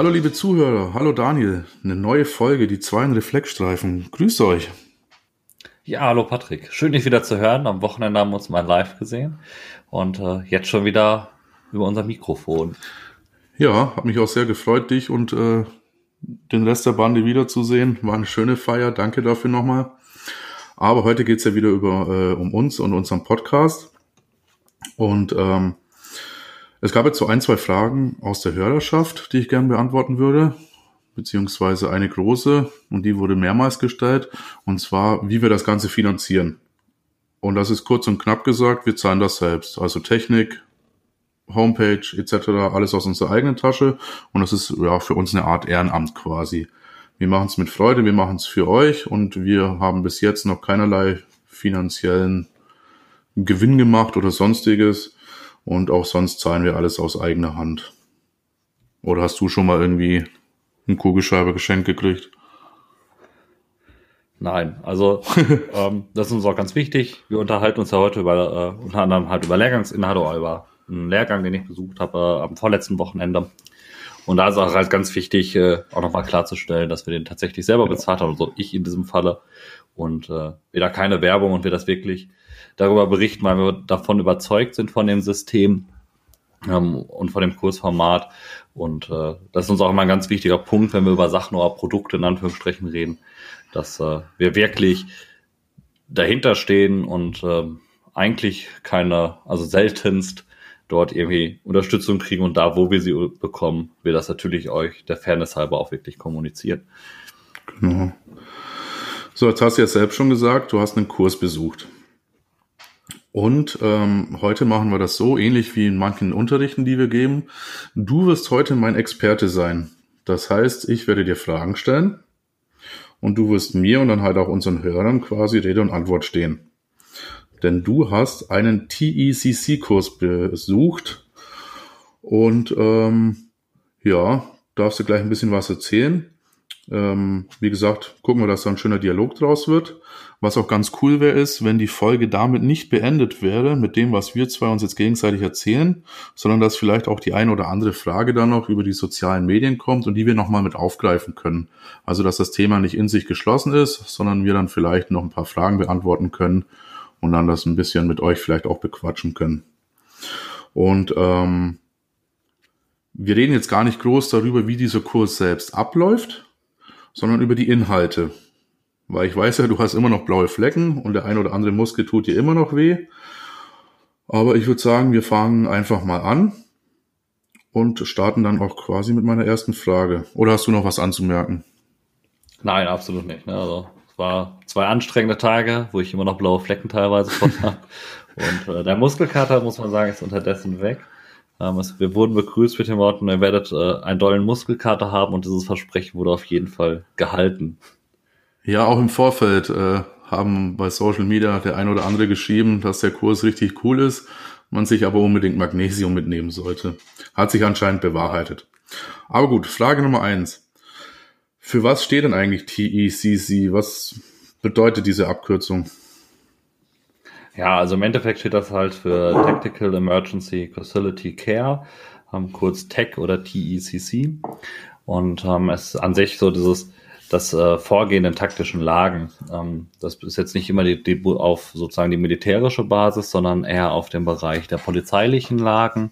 Hallo liebe Zuhörer, hallo Daniel, eine neue Folge, die zwei Reflexstreifen. Grüß euch. Ja, hallo Patrick. Schön, dich wieder zu hören. Am Wochenende haben wir uns mal live gesehen und äh, jetzt schon wieder über unser Mikrofon. Ja, hat mich auch sehr gefreut, dich und äh, den Rest der Bande wiederzusehen. War eine schöne Feier, danke dafür nochmal. Aber heute geht's ja wieder über äh, um uns und unseren Podcast. Und ähm, es gab jetzt so ein, zwei Fragen aus der Hörerschaft, die ich gerne beantworten würde, beziehungsweise eine große und die wurde mehrmals gestellt, und zwar, wie wir das Ganze finanzieren. Und das ist kurz und knapp gesagt, wir zahlen das selbst. Also Technik, Homepage etc., alles aus unserer eigenen Tasche. Und das ist ja für uns eine Art Ehrenamt quasi. Wir machen es mit Freude, wir machen es für euch und wir haben bis jetzt noch keinerlei finanziellen Gewinn gemacht oder sonstiges. Und auch sonst zahlen wir alles aus eigener Hand. Oder hast du schon mal irgendwie einen Kugelschreiber geschenkt gekriegt? Nein, also ähm, das ist uns auch ganz wichtig. Wir unterhalten uns ja heute über äh, unter anderem halt über Lehrgangsinhalte oder über einen Lehrgang, den ich besucht habe äh, am vorletzten Wochenende. Und da ist auch halt ganz wichtig, äh, auch nochmal klarzustellen, dass wir den tatsächlich selber bezahlt haben, also ich in diesem Falle. Und äh, wir da keine Werbung und wir das wirklich darüber berichten, weil wir davon überzeugt sind von dem System ähm, und von dem Kursformat. Und äh, das ist uns auch immer ein ganz wichtiger Punkt, wenn wir über Sachen oder Produkte in Anführungsstrichen reden, dass äh, wir wirklich dahinter stehen und äh, eigentlich keine, also seltenst dort irgendwie Unterstützung kriegen und da, wo wir sie bekommen, wir das natürlich euch der Fairness halber auch wirklich kommunizieren. Genau. So, jetzt hast du ja selbst schon gesagt, du hast einen Kurs besucht. Und ähm, heute machen wir das so, ähnlich wie in manchen Unterrichten, die wir geben. Du wirst heute mein Experte sein. Das heißt, ich werde dir Fragen stellen und du wirst mir und dann halt auch unseren Hörern quasi Rede und Antwort stehen. Denn du hast einen TECC-Kurs besucht und ähm, ja, darfst du gleich ein bisschen was erzählen. Ähm, wie gesagt, gucken wir, dass da ein schöner Dialog draus wird. Was auch ganz cool wäre, ist, wenn die Folge damit nicht beendet wäre, mit dem, was wir zwei uns jetzt gegenseitig erzählen, sondern dass vielleicht auch die eine oder andere Frage dann noch über die sozialen Medien kommt und die wir nochmal mit aufgreifen können. Also, dass das Thema nicht in sich geschlossen ist, sondern wir dann vielleicht noch ein paar Fragen beantworten können und dann das ein bisschen mit euch vielleicht auch bequatschen können. Und ähm, wir reden jetzt gar nicht groß darüber, wie dieser Kurs selbst abläuft, sondern über die Inhalte. Weil ich weiß ja, du hast immer noch blaue Flecken und der ein oder andere Muskel tut dir immer noch weh. Aber ich würde sagen, wir fangen einfach mal an und starten dann auch quasi mit meiner ersten Frage. Oder hast du noch was anzumerken? Nein, absolut nicht. Ne? Also war zwei anstrengende Tage, wo ich immer noch blaue Flecken teilweise von habe. Und äh, der Muskelkater, muss man sagen, ist unterdessen weg. Ähm, es, wir wurden begrüßt mit den Worten, ihr werdet äh, einen dollen Muskelkater haben und dieses Versprechen wurde auf jeden Fall gehalten. Ja, auch im Vorfeld äh, haben bei Social Media der ein oder andere geschrieben, dass der Kurs richtig cool ist, man sich aber unbedingt Magnesium mitnehmen sollte. Hat sich anscheinend bewahrheitet. Aber gut, Frage Nummer eins. Für was steht denn eigentlich TECC? Was bedeutet diese Abkürzung? Ja, also im Endeffekt steht das halt für Tactical Emergency Facility Care, ähm, kurz TEC oder TECC. Und ähm, es ist an sich so dieses das äh, Vorgehen in taktischen Lagen. Ähm, das ist jetzt nicht immer die, die, auf sozusagen die militärische Basis, sondern eher auf dem Bereich der polizeilichen Lagen,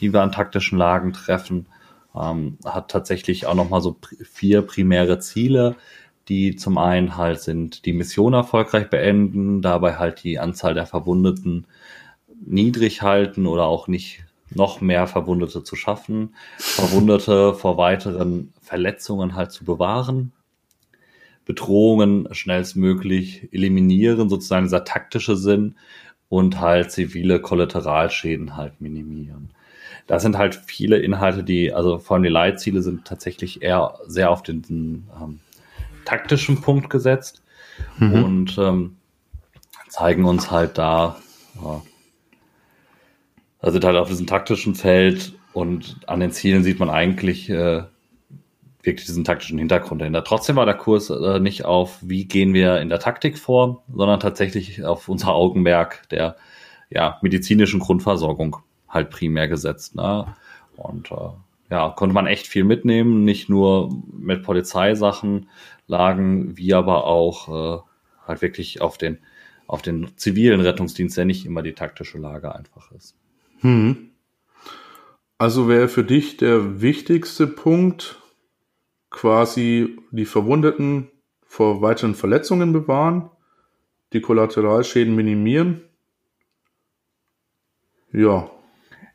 die wir an taktischen Lagen treffen. Ähm, hat tatsächlich auch nochmal so vier primäre Ziele, die zum einen halt sind, die Mission erfolgreich beenden, dabei halt die Anzahl der Verwundeten niedrig halten oder auch nicht noch mehr Verwundete zu schaffen, Verwundete vor weiteren Verletzungen halt zu bewahren Bedrohungen schnellstmöglich eliminieren, sozusagen dieser taktische Sinn und halt zivile Kollateralschäden halt minimieren. Das sind halt viele Inhalte, die, also vor allem die Leitziele sind tatsächlich eher sehr auf den ähm, taktischen Punkt gesetzt mhm. und ähm, zeigen uns halt da, ja, also halt auf diesem taktischen Feld und an den Zielen sieht man eigentlich äh, wirklich diesen taktischen Hintergrund dahinter. Trotzdem war der Kurs äh, nicht auf, wie gehen wir in der Taktik vor, sondern tatsächlich auf unser Augenmerk der ja, medizinischen Grundversorgung halt primär gesetzt. Ne? Und äh, ja, konnte man echt viel mitnehmen, nicht nur mit Polizeisachen lagen, wie aber auch äh, halt wirklich auf den, auf den zivilen Rettungsdienst, der nicht immer die taktische Lage einfach ist. Hm. Also wäre für dich der wichtigste Punkt quasi die Verwundeten vor weiteren Verletzungen bewahren, die Kollateralschäden minimieren. Ja.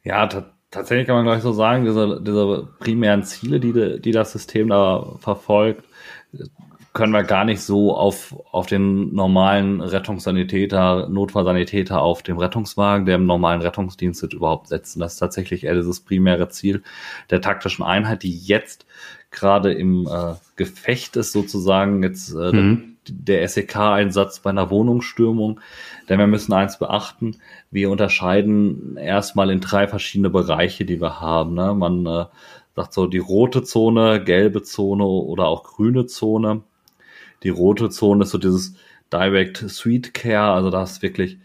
Ja, tatsächlich kann man gleich so sagen, diese, diese primären Ziele, die, die das System da verfolgt, können wir gar nicht so auf, auf den normalen Rettungssanitäter, Notfallsanitäter auf dem Rettungswagen, der im normalen Rettungsdienst überhaupt setzen. Das ist tatsächlich eher dieses primäre Ziel der taktischen Einheit, die jetzt gerade im äh, Gefecht ist, sozusagen jetzt äh, mhm. Der, SEK-Einsatz bei einer Wohnungsstürmung. Denn wir müssen eins beachten, wir unterscheiden erstmal in drei verschiedene Bereiche, die wir haben. Ne? Man äh, sagt so die rote Zone, gelbe Zone oder auch grüne Zone. Die rote Zone ist so dieses Direct Suite Care, also da ist wirklich,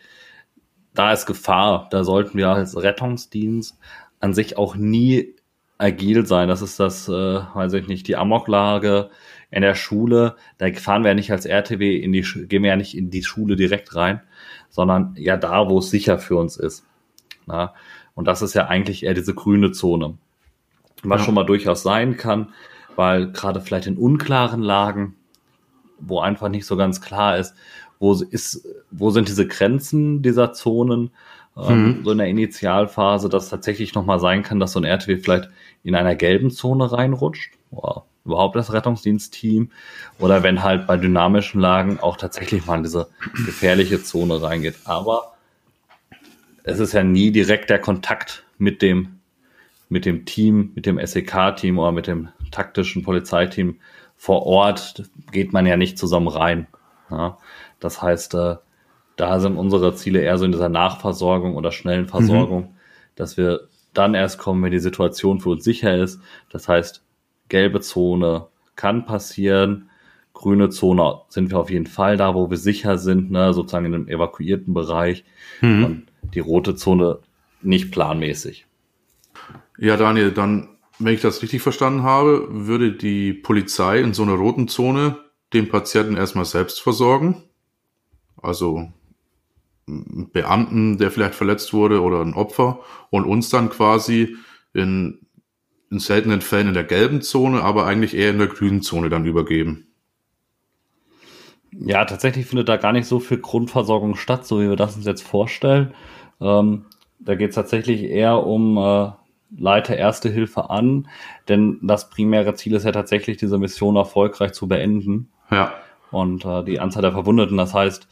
da ist Gefahr. Da sollten wir als Rettungsdienst an sich auch nie agil sein. Das ist das, äh, weiß ich nicht, die Amoklage in der Schule. Da fahren wir ja nicht als RTW in die, gehen wir ja nicht in die Schule direkt rein, sondern ja da, wo es sicher für uns ist. Na? Und das ist ja eigentlich eher diese grüne Zone. Was ja. schon mal durchaus sein kann, weil gerade vielleicht in unklaren Lagen wo einfach nicht so ganz klar ist, wo ist, wo sind diese Grenzen dieser Zonen, ähm, mhm. so in der Initialphase, dass tatsächlich nochmal sein kann, dass so ein RTW vielleicht in einer gelben Zone reinrutscht, oder überhaupt das Rettungsdienstteam, oder wenn halt bei dynamischen Lagen auch tatsächlich mal in diese gefährliche Zone reingeht. Aber es ist ja nie direkt der Kontakt mit dem, mit dem Team, mit dem SEK-Team oder mit dem taktischen Polizeiteam vor Ort geht man ja nicht zusammen rein. Ja? Das heißt, äh, da sind unsere Ziele eher so in dieser Nachversorgung oder schnellen Versorgung, mhm. dass wir dann erst kommen, wenn die Situation für uns sicher ist. Das heißt, gelbe Zone kann passieren, grüne Zone sind wir auf jeden Fall da, wo wir sicher sind, ne, sozusagen in einem evakuierten Bereich mhm. und die rote Zone nicht planmäßig. Ja, Daniel, dann wenn ich das richtig verstanden habe, würde die Polizei in so einer roten Zone den Patienten erstmal selbst versorgen. Also Beamten, der vielleicht verletzt wurde oder ein Opfer und uns dann quasi in, in seltenen Fällen in der gelben Zone, aber eigentlich eher in der grünen Zone dann übergeben. Ja, tatsächlich findet da gar nicht so viel Grundversorgung statt, so wie wir das uns jetzt vorstellen. Ähm, da geht es tatsächlich eher um äh, leite Erste Hilfe an, denn das primäre Ziel ist ja tatsächlich, diese Mission erfolgreich zu beenden. Ja. Und äh, die Anzahl der Verwundeten, das heißt,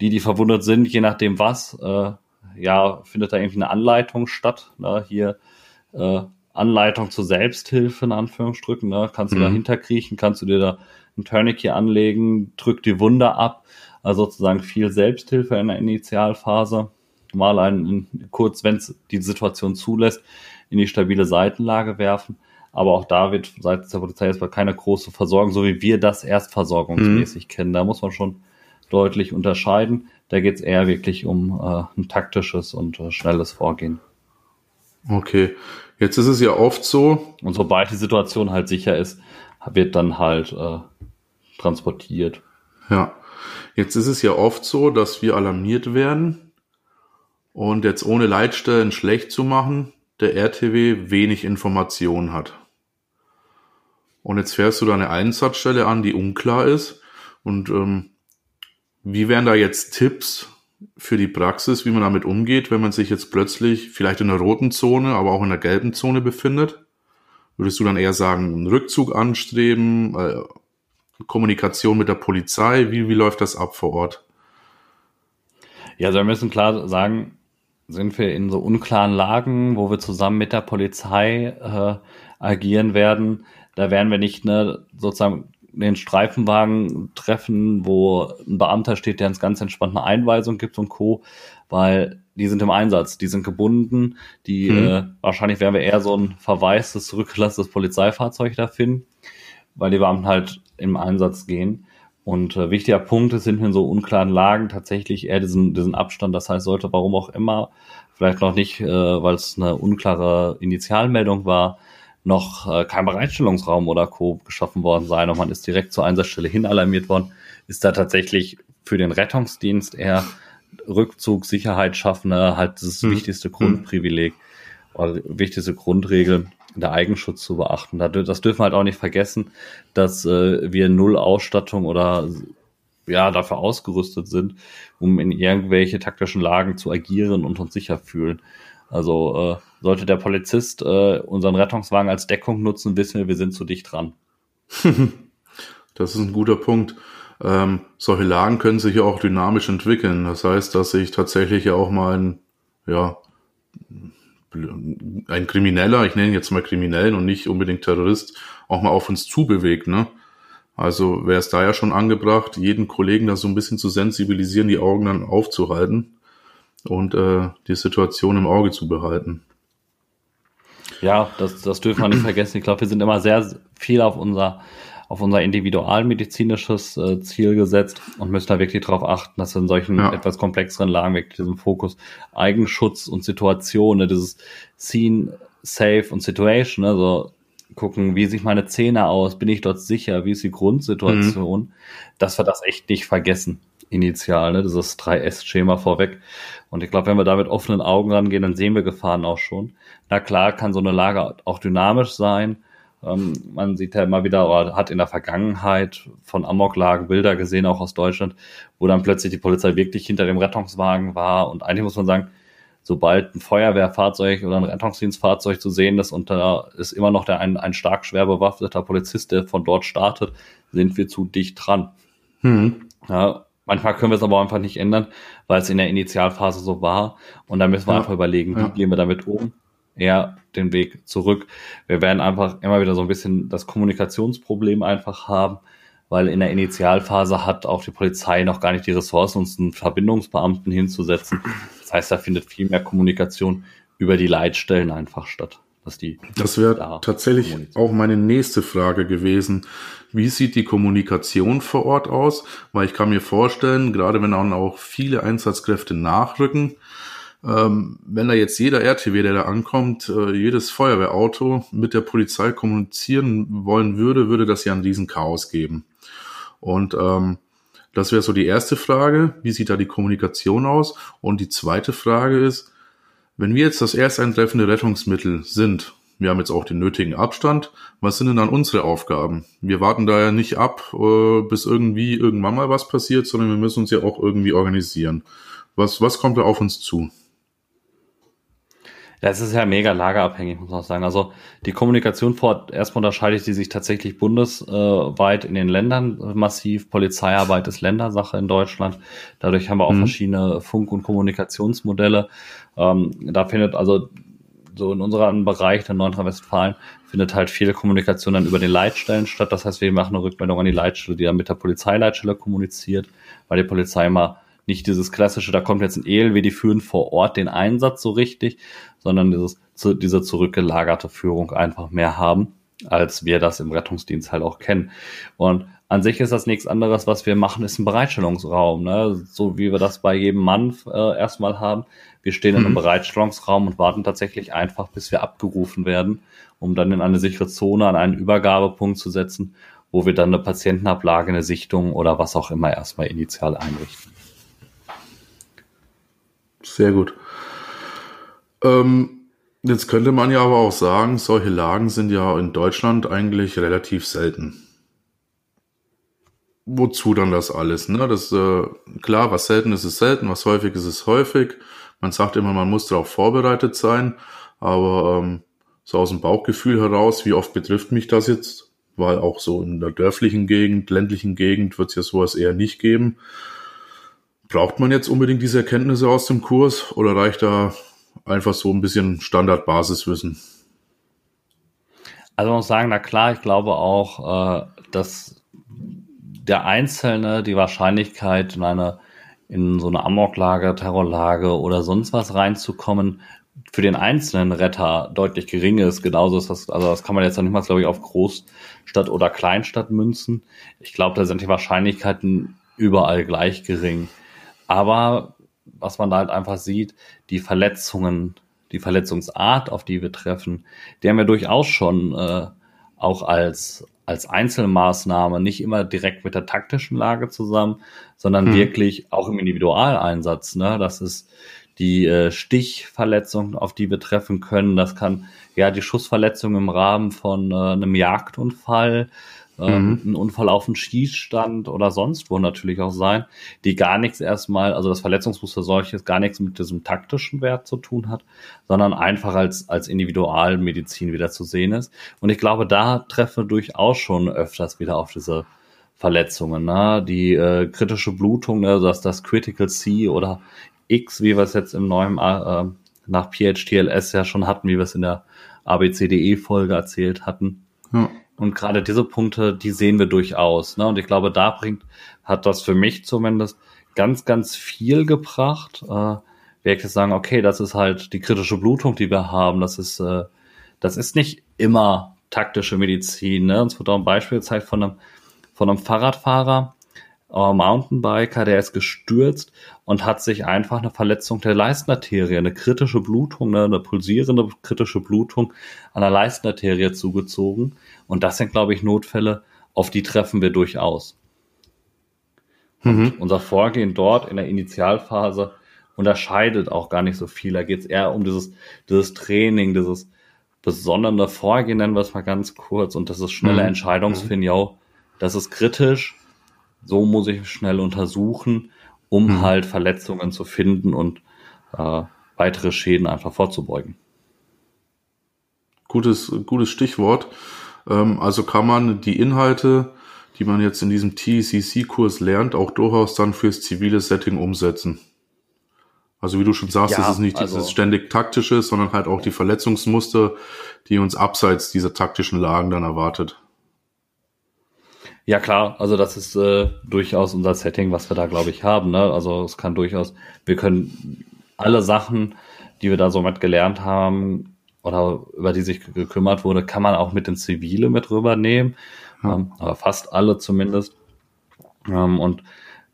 die, die verwundet sind, je nachdem was, äh, ja, findet da irgendwie eine Anleitung statt. Ne? Hier äh, Anleitung zur Selbsthilfe, in Anführungsstrichen. Ne? Kannst du mhm. dahinter kriechen, kannst du dir da ein Tourniquet anlegen, drück die Wunde ab. Also sozusagen viel Selbsthilfe in der Initialphase. Mal einen, kurz, wenn es die Situation zulässt, in die stabile Seitenlage werfen. Aber auch da wird seitens der Polizei erstmal keine große Versorgung, so wie wir das erstversorgungsmäßig mhm. kennen. Da muss man schon deutlich unterscheiden. Da geht es eher wirklich um äh, ein taktisches und äh, schnelles Vorgehen. Okay, jetzt ist es ja oft so. Und sobald die Situation halt sicher ist, wird dann halt äh, transportiert. Ja, jetzt ist es ja oft so, dass wir alarmiert werden und jetzt ohne Leitstellen schlecht zu machen, der RTW wenig Information hat. Und jetzt fährst du da eine Einsatzstelle an, die unklar ist. Und ähm, wie wären da jetzt Tipps für die Praxis, wie man damit umgeht, wenn man sich jetzt plötzlich vielleicht in der roten Zone, aber auch in der gelben Zone befindet? Würdest du dann eher sagen, einen Rückzug anstreben, äh, Kommunikation mit der Polizei? Wie, wie läuft das ab vor Ort? Ja, also wir müssen klar sagen, sind wir in so unklaren Lagen, wo wir zusammen mit der Polizei äh, agieren werden. Da werden wir nicht ne, sozusagen den Streifenwagen treffen, wo ein Beamter steht, der uns ganz entspannt eine Einweisung gibt und Co., weil die sind im Einsatz, die sind gebunden, die mhm. äh, wahrscheinlich werden wir eher so ein verwaistes, zurückgelassenes Polizeifahrzeug da finden, weil die Beamten halt im Einsatz gehen. Und äh, wichtiger Punkt ist, sind in so unklaren Lagen tatsächlich eher diesen, diesen Abstand. Das heißt, sollte warum auch immer, vielleicht noch nicht, äh, weil es eine unklare Initialmeldung war, noch äh, kein Bereitstellungsraum oder Co. geschaffen worden sein und man ist direkt zur Einsatzstelle hin alarmiert worden, ist da tatsächlich für den Rettungsdienst eher Rückzug, Sicherheit schaffen, halt das hm. wichtigste Grundprivileg oder wichtigste Grundregel der Eigenschutz zu beachten. Das dürfen wir halt auch nicht vergessen, dass äh, wir null Ausstattung oder ja dafür ausgerüstet sind, um in irgendwelche taktischen Lagen zu agieren und uns sicher fühlen. Also äh, sollte der Polizist äh, unseren Rettungswagen als Deckung nutzen, wissen wir, wir sind zu dicht dran. das ist ein guter Punkt. Ähm, solche Lagen können sich ja auch dynamisch entwickeln. Das heißt, dass sich tatsächlich ja auch mal ein, ja, ein Krimineller, ich nenne ihn jetzt mal Kriminellen und nicht unbedingt Terrorist, auch mal auf uns zubewegt, ne? Also wäre es da ja schon angebracht, jeden Kollegen da so ein bisschen zu sensibilisieren, die Augen dann aufzuhalten und äh, die Situation im Auge zu behalten. Ja, das, das dürfen wir nicht vergessen. Ich glaube, wir sind immer sehr viel auf unser, auf unser individualmedizinisches äh, Ziel gesetzt und müssen da wirklich darauf achten, dass in solchen ja. etwas komplexeren Lagen wirklich diesen Fokus Eigenschutz und Situation, ne, dieses Scene, Safe und Situation, also gucken, wie sieht meine Zähne aus, bin ich dort sicher, wie ist die Grundsituation, mhm. dass wir das echt nicht vergessen initial, ne? dieses 3S-Schema vorweg. Und ich glaube, wenn wir da mit offenen Augen rangehen, dann sehen wir Gefahren auch schon. Na klar, kann so eine Lage auch dynamisch sein. Ähm, man sieht ja immer wieder, oder hat in der Vergangenheit von Amoklagen Bilder gesehen, auch aus Deutschland, wo dann plötzlich die Polizei wirklich hinter dem Rettungswagen war. Und eigentlich muss man sagen, sobald ein Feuerwehrfahrzeug oder ein Rettungsdienstfahrzeug zu sehen ist und da ist immer noch der, ein, ein stark schwer bewaffneter Polizist, der von dort startet, sind wir zu dicht dran. Hm. Ja, Manchmal können wir es aber einfach nicht ändern, weil es in der Initialphase so war. Und da müssen wir ja. einfach überlegen, wie ja. gehen wir damit um? Eher den Weg zurück. Wir werden einfach immer wieder so ein bisschen das Kommunikationsproblem einfach haben, weil in der Initialphase hat auch die Polizei noch gar nicht die Ressourcen, uns einen Verbindungsbeamten hinzusetzen. Das heißt, da findet viel mehr Kommunikation über die Leitstellen einfach statt. Dass die das wäre da tatsächlich auch meine nächste Frage gewesen. Wie sieht die Kommunikation vor Ort aus? Weil ich kann mir vorstellen, gerade wenn dann auch viele Einsatzkräfte nachrücken, ähm, wenn da jetzt jeder RTW, der da ankommt, äh, jedes Feuerwehrauto mit der Polizei kommunizieren wollen würde, würde das ja einen riesen Chaos geben. Und ähm, das wäre so die erste Frage. Wie sieht da die Kommunikation aus? Und die zweite Frage ist, wenn wir jetzt das erst eintreffende Rettungsmittel sind wir haben jetzt auch den nötigen Abstand. Was sind denn dann unsere Aufgaben? Wir warten da ja nicht ab, äh, bis irgendwie irgendwann mal was passiert, sondern wir müssen uns ja auch irgendwie organisieren. Was, was kommt da auf uns zu? Ja, es ist ja mega lagerabhängig, muss man sagen. Also die Kommunikation vor Ort, erstmal unterscheidet die sich tatsächlich bundesweit in den Ländern massiv. Polizeiarbeit ist Ländersache in Deutschland. Dadurch haben wir auch mhm. verschiedene Funk- und Kommunikationsmodelle. Ähm, da findet also so in unserem Bereich der Nordrhein-Westfalen findet halt viele Kommunikation dann über den Leitstellen statt. Das heißt, wir machen eine Rückmeldung an die Leitstelle, die dann mit der Polizeileitstelle kommuniziert, weil die Polizei mal nicht dieses klassische, da kommt jetzt ein ELW, die führen vor Ort den Einsatz so richtig, sondern dieses, diese zurückgelagerte Führung einfach mehr haben, als wir das im Rettungsdienst halt auch kennen. Und an sich ist das nichts anderes, was wir machen, ist ein Bereitstellungsraum, ne? so wie wir das bei jedem Mann äh, erstmal haben. Wir stehen in einem mhm. Bereitstellungsraum und warten tatsächlich einfach, bis wir abgerufen werden, um dann in eine sichere Zone an einen Übergabepunkt zu setzen, wo wir dann eine Patientenablage, eine Sichtung oder was auch immer erstmal initial einrichten. Sehr gut. Ähm, jetzt könnte man ja aber auch sagen, solche Lagen sind ja in Deutschland eigentlich relativ selten wozu dann das alles? Ne? Das äh, klar, was selten ist, ist selten, was häufig ist, ist häufig. Man sagt immer, man muss darauf vorbereitet sein, aber ähm, so aus dem Bauchgefühl heraus, wie oft betrifft mich das jetzt? Weil auch so in der dörflichen Gegend, ländlichen Gegend wird es ja sowas eher nicht geben. Braucht man jetzt unbedingt diese Erkenntnisse aus dem Kurs oder reicht da einfach so ein bisschen Standardbasiswissen? Also man muss sagen, na klar, ich glaube auch, äh, dass der Einzelne die Wahrscheinlichkeit in eine in so eine Amoklage, Terrorlage oder sonst was reinzukommen, für den einzelnen Retter deutlich gering ist. Genauso ist das, also das kann man jetzt noch nicht mal, glaube ich, auf Großstadt oder Kleinstadt münzen. Ich glaube, da sind die Wahrscheinlichkeiten überall gleich gering. Aber was man da halt einfach sieht, die Verletzungen, die Verletzungsart, auf die wir treffen, die haben wir durchaus schon äh, auch als, als Einzelmaßnahme, nicht immer direkt mit der taktischen Lage zusammen, sondern hm. wirklich auch im Individualeinsatz. Ne? Das ist die äh, Stichverletzung, auf die wir treffen können. Das kann ja die Schussverletzung im Rahmen von äh, einem Jagdunfall mhm. ein Unfall auf dem Schießstand oder sonst wo natürlich auch sein, die gar nichts erstmal, also das Verletzungsmuster solches gar nichts mit diesem taktischen Wert zu tun hat, sondern einfach als, als Individualmedizin wieder zu sehen ist. Und ich glaube, da treffen wir durchaus schon öfters wieder auf diese Verletzungen, ne? die äh, kritische Blutung, ne? das, das Critical C oder X, wie wir es jetzt im neuen äh, nach PHTLS ja schon hatten, wie wir es in der ABCDE-Folge erzählt hatten. Ja. Und gerade diese Punkte, die sehen wir durchaus. Ne? Und ich glaube, da bringt, hat das für mich zumindest ganz, ganz viel gebracht. Äh, wirklich sagen, okay, das ist halt die kritische Blutung, die wir haben. Das ist, äh, das ist nicht immer taktische Medizin. Ne? Uns wird auch ein Beispiel gezeigt von einem, von einem Fahrradfahrer, äh, Mountainbiker, der ist gestürzt und hat sich einfach eine Verletzung der Leistenarterie, eine kritische Blutung, ne, eine pulsierende kritische Blutung an der Leistenarterie zugezogen. Und das sind, glaube ich, Notfälle, auf die treffen wir durchaus. Mhm. unser Vorgehen dort in der Initialphase unterscheidet auch gar nicht so viel. Da geht es eher um dieses, dieses Training, dieses besondere Vorgehen, nennen wir es mal ganz kurz, und das ist schnelle mhm. Entscheidungsfinden, ja, das ist kritisch, so muss ich schnell untersuchen, um mhm. halt Verletzungen zu finden und äh, weitere Schäden einfach vorzubeugen. Gutes, gutes Stichwort. Ähm, also kann man die Inhalte, die man jetzt in diesem TCC-Kurs lernt, auch durchaus dann fürs zivile Setting umsetzen. Also wie du schon sagst, ja, es ist nicht also, dieses ständig taktische, sondern halt auch die Verletzungsmuster, die uns abseits dieser taktischen Lagen dann erwartet. Ja klar, also das ist äh, durchaus unser Setting, was wir da, glaube ich, haben. Ne? Also es kann durchaus, wir können alle Sachen, die wir da so mit gelernt haben oder über die sich gekümmert wurde, kann man auch mit ins Zivile mit rübernehmen. Ja. Ähm, aber fast alle zumindest. Ähm, und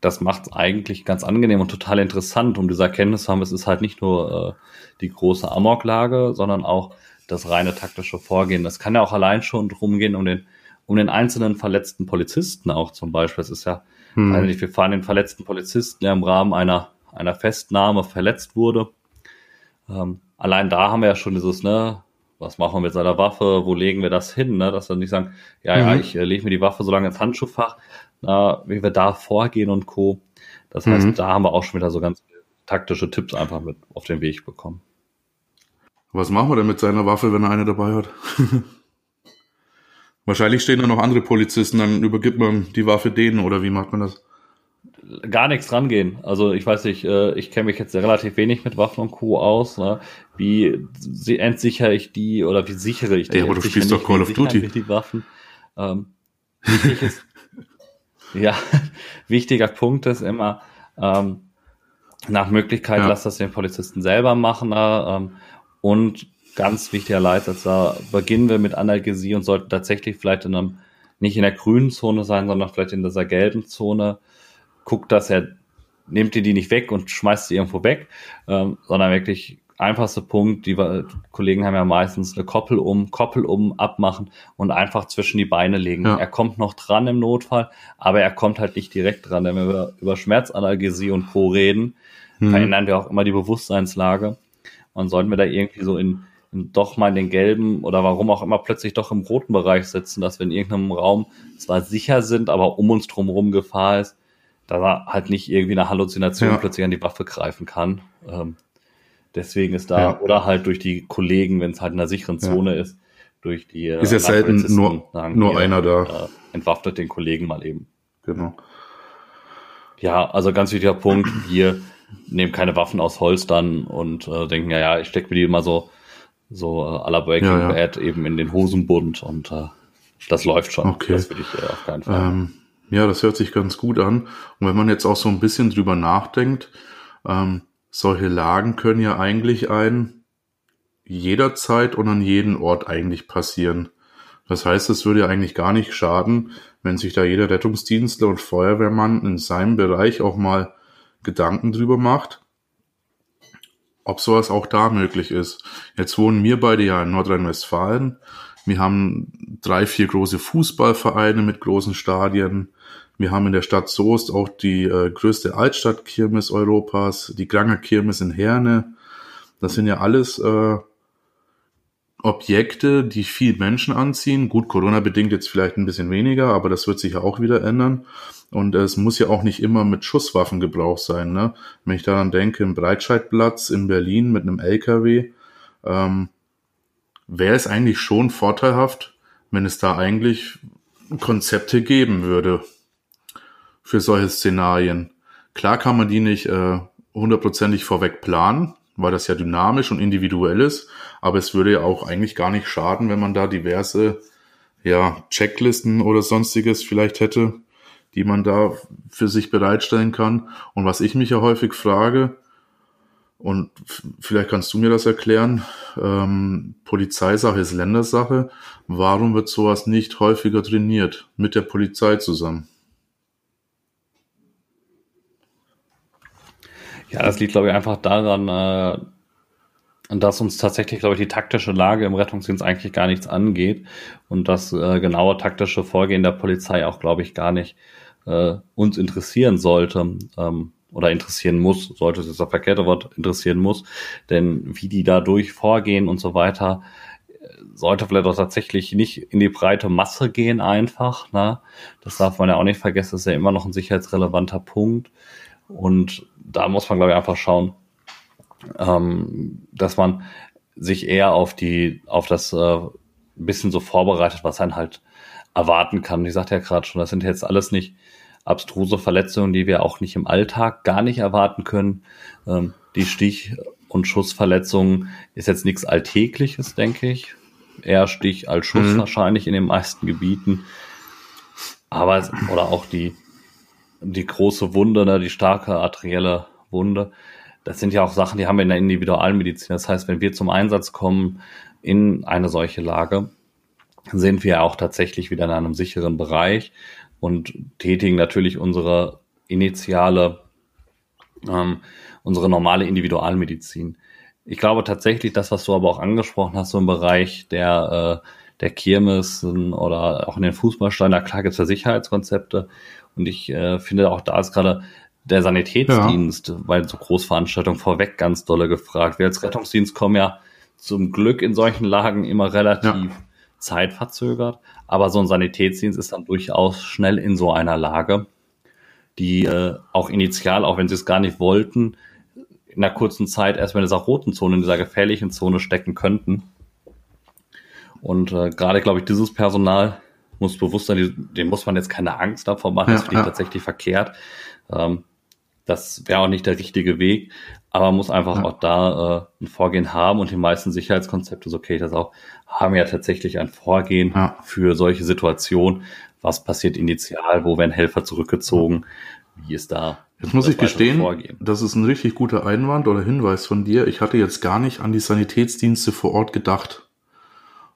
das macht es eigentlich ganz angenehm und total interessant, um diese Erkenntnis zu haben, es ist halt nicht nur äh, die große Amoklage, sondern auch das reine taktische Vorgehen. Es kann ja auch allein schon drum gehen, um den um den einzelnen verletzten Polizisten auch zum Beispiel. Es ist ja, hm. also wir fahren den verletzten Polizisten, der im Rahmen einer, einer Festnahme verletzt wurde. Ähm, allein da haben wir ja schon dieses, ne, was machen wir mit seiner Waffe, wo legen wir das hin, ne, dass wir nicht sagen, ja, mhm. ja, ich äh, lege mir die Waffe so lange ins Handschuhfach, na, wie wir da vorgehen und Co. Das heißt, mhm. da haben wir auch schon wieder so ganz taktische Tipps einfach mit auf den Weg bekommen. Was machen wir denn mit seiner Waffe, wenn er eine dabei hat? Wahrscheinlich stehen da noch andere Polizisten, dann übergibt man die Waffe denen oder wie macht man das? Gar nichts rangehen. Also ich weiß nicht, äh, ich kenne mich jetzt relativ wenig mit Waffen und Co. aus. Ne? Wie entsichere ich die oder wie sichere ich die? Ja, aber du spielst doch Call of Duty. Die Waffen. Ähm, wichtig ist, ja, wichtiger Punkt ist immer, ähm, nach Möglichkeit ja. lass das den Polizisten selber machen ne? ähm, und ganz wichtiger Leitsatz. Da beginnen wir mit Analgesie und sollten tatsächlich vielleicht in einem, nicht in der grünen Zone sein, sondern vielleicht in dieser gelben Zone. Guckt, dass er, nehmt ihr die nicht weg und schmeißt sie irgendwo weg, ähm, sondern wirklich einfachste Punkt, die Kollegen haben ja meistens eine Koppel um, Koppel um abmachen und einfach zwischen die Beine legen. Ja. Er kommt noch dran im Notfall, aber er kommt halt nicht direkt dran. Denn wenn wir über Schmerzanalgesie und Co. reden, mhm. verändern wir auch immer die Bewusstseinslage. Und sollten wir da irgendwie so in doch mal in den gelben oder warum auch immer plötzlich doch im roten Bereich sitzen, dass wir in irgendeinem Raum zwar sicher sind, aber um uns drumherum Gefahr ist, da halt nicht irgendwie eine Halluzination ja. plötzlich an die Waffe greifen kann. Ähm, deswegen ist da, ja. oder halt durch die Kollegen, wenn es halt in einer sicheren Zone ja. ist, durch die äh, ist ja selten nur, sagen, nur einer da. Äh, entwaffnet den Kollegen mal eben. Genau. Ja, also ganz wichtiger Punkt, hier nehmen keine Waffen aus Holstern und äh, denken, ja, ja, ich stecke mir die immer so so äh, à la Breaking ja, ja. Bad eben in den Hosenbund und äh, das läuft schon. Okay. Das würde ich äh, auf keinen Fall. Ähm, ja, das hört sich ganz gut an. Und wenn man jetzt auch so ein bisschen drüber nachdenkt, ähm, solche Lagen können ja eigentlich ein jederzeit und an jedem Ort eigentlich passieren. Das heißt, es würde ja eigentlich gar nicht schaden, wenn sich da jeder Rettungsdienstler und Feuerwehrmann in seinem Bereich auch mal Gedanken drüber macht, ob sowas auch da möglich ist. Jetzt wohnen wir beide ja in Nordrhein-Westfalen. Wir haben drei, vier große Fußballvereine mit großen Stadien. Wir haben in der Stadt Soest auch die äh, größte Altstadtkirmes Europas, die Granger Kirmes in Herne. Das sind ja alles äh, Objekte, die viel Menschen anziehen. Gut, Corona bedingt jetzt vielleicht ein bisschen weniger, aber das wird sich ja auch wieder ändern. Und es muss ja auch nicht immer mit Schusswaffengebrauch sein. Ne? Wenn ich daran denke, im Breitscheidplatz in Berlin mit einem LKW, ähm, wäre es eigentlich schon vorteilhaft, wenn es da eigentlich Konzepte geben würde für solche Szenarien. Klar kann man die nicht äh, hundertprozentig vorweg planen, weil das ja dynamisch und individuell ist, aber es würde ja auch eigentlich gar nicht schaden, wenn man da diverse ja, Checklisten oder sonstiges vielleicht hätte, die man da für sich bereitstellen kann. Und was ich mich ja häufig frage, und vielleicht kannst du mir das erklären, ähm, Polizeisache ist Ländersache, warum wird sowas nicht häufiger trainiert mit der Polizei zusammen? Ja, das liegt, glaube ich, einfach daran, äh, dass uns tatsächlich, glaube ich, die taktische Lage im Rettungsdienst eigentlich gar nichts angeht und das äh, genaue taktische Vorgehen der Polizei auch, glaube ich, gar nicht äh, uns interessieren sollte ähm, oder interessieren muss, sollte es das verkehrte Wort interessieren muss, denn wie die dadurch vorgehen und so weiter, sollte vielleicht auch tatsächlich nicht in die breite Masse gehen einfach. Ne? Das darf man ja auch nicht vergessen, das ist ja immer noch ein sicherheitsrelevanter Punkt. Und da muss man, glaube ich, einfach schauen, ähm, dass man sich eher auf die, auf das äh, bisschen so vorbereitet, was einen halt erwarten kann. Ich sagte ja gerade schon, das sind jetzt alles nicht abstruse Verletzungen, die wir auch nicht im Alltag gar nicht erwarten können. Ähm, die Stich- und Schussverletzungen ist jetzt nichts Alltägliches, denke ich. Eher Stich als Schuss mhm. wahrscheinlich in den meisten Gebieten. Aber, oder auch die, die große Wunde, ne, die starke arterielle Wunde. Das sind ja auch Sachen, die haben wir in der Individualmedizin. Das heißt, wenn wir zum Einsatz kommen in eine solche Lage, sind wir auch tatsächlich wieder in einem sicheren Bereich und tätigen natürlich unsere initiale, ähm, unsere normale Individualmedizin. Ich glaube tatsächlich, das, was du aber auch angesprochen hast, so im Bereich der, äh, der Kirmessen oder auch in den Fußballsteinen, da klar gibt es ja Sicherheitskonzepte. Und ich äh, finde auch da ist gerade der Sanitätsdienst, ja. weil so Großveranstaltungen vorweg ganz dolle gefragt. Wir als Rettungsdienst kommen ja zum Glück in solchen Lagen immer relativ ja. zeitverzögert. Aber so ein Sanitätsdienst ist dann durchaus schnell in so einer Lage, die äh, auch initial, auch wenn sie es gar nicht wollten, in einer kurzen Zeit erstmal in dieser roten Zone, in dieser gefährlichen Zone stecken könnten. Und äh, gerade, glaube ich, dieses Personal muss bewusst sein, dem muss man jetzt keine Angst davor machen, ja, das finde ich ja. tatsächlich verkehrt. Ähm, das wäre auch nicht der richtige Weg, aber man muss einfach ja. auch da äh, ein Vorgehen haben und die meisten Sicherheitskonzepte, so kenne ich das auch, haben ja tatsächlich ein Vorgehen für solche Situationen. Was passiert initial? Wo werden Helfer zurückgezogen? Wie ist da Jetzt muss ich gestehen, Vorgehen. das ist ein richtig guter Einwand oder Hinweis von dir. Ich hatte jetzt gar nicht an die Sanitätsdienste vor Ort gedacht.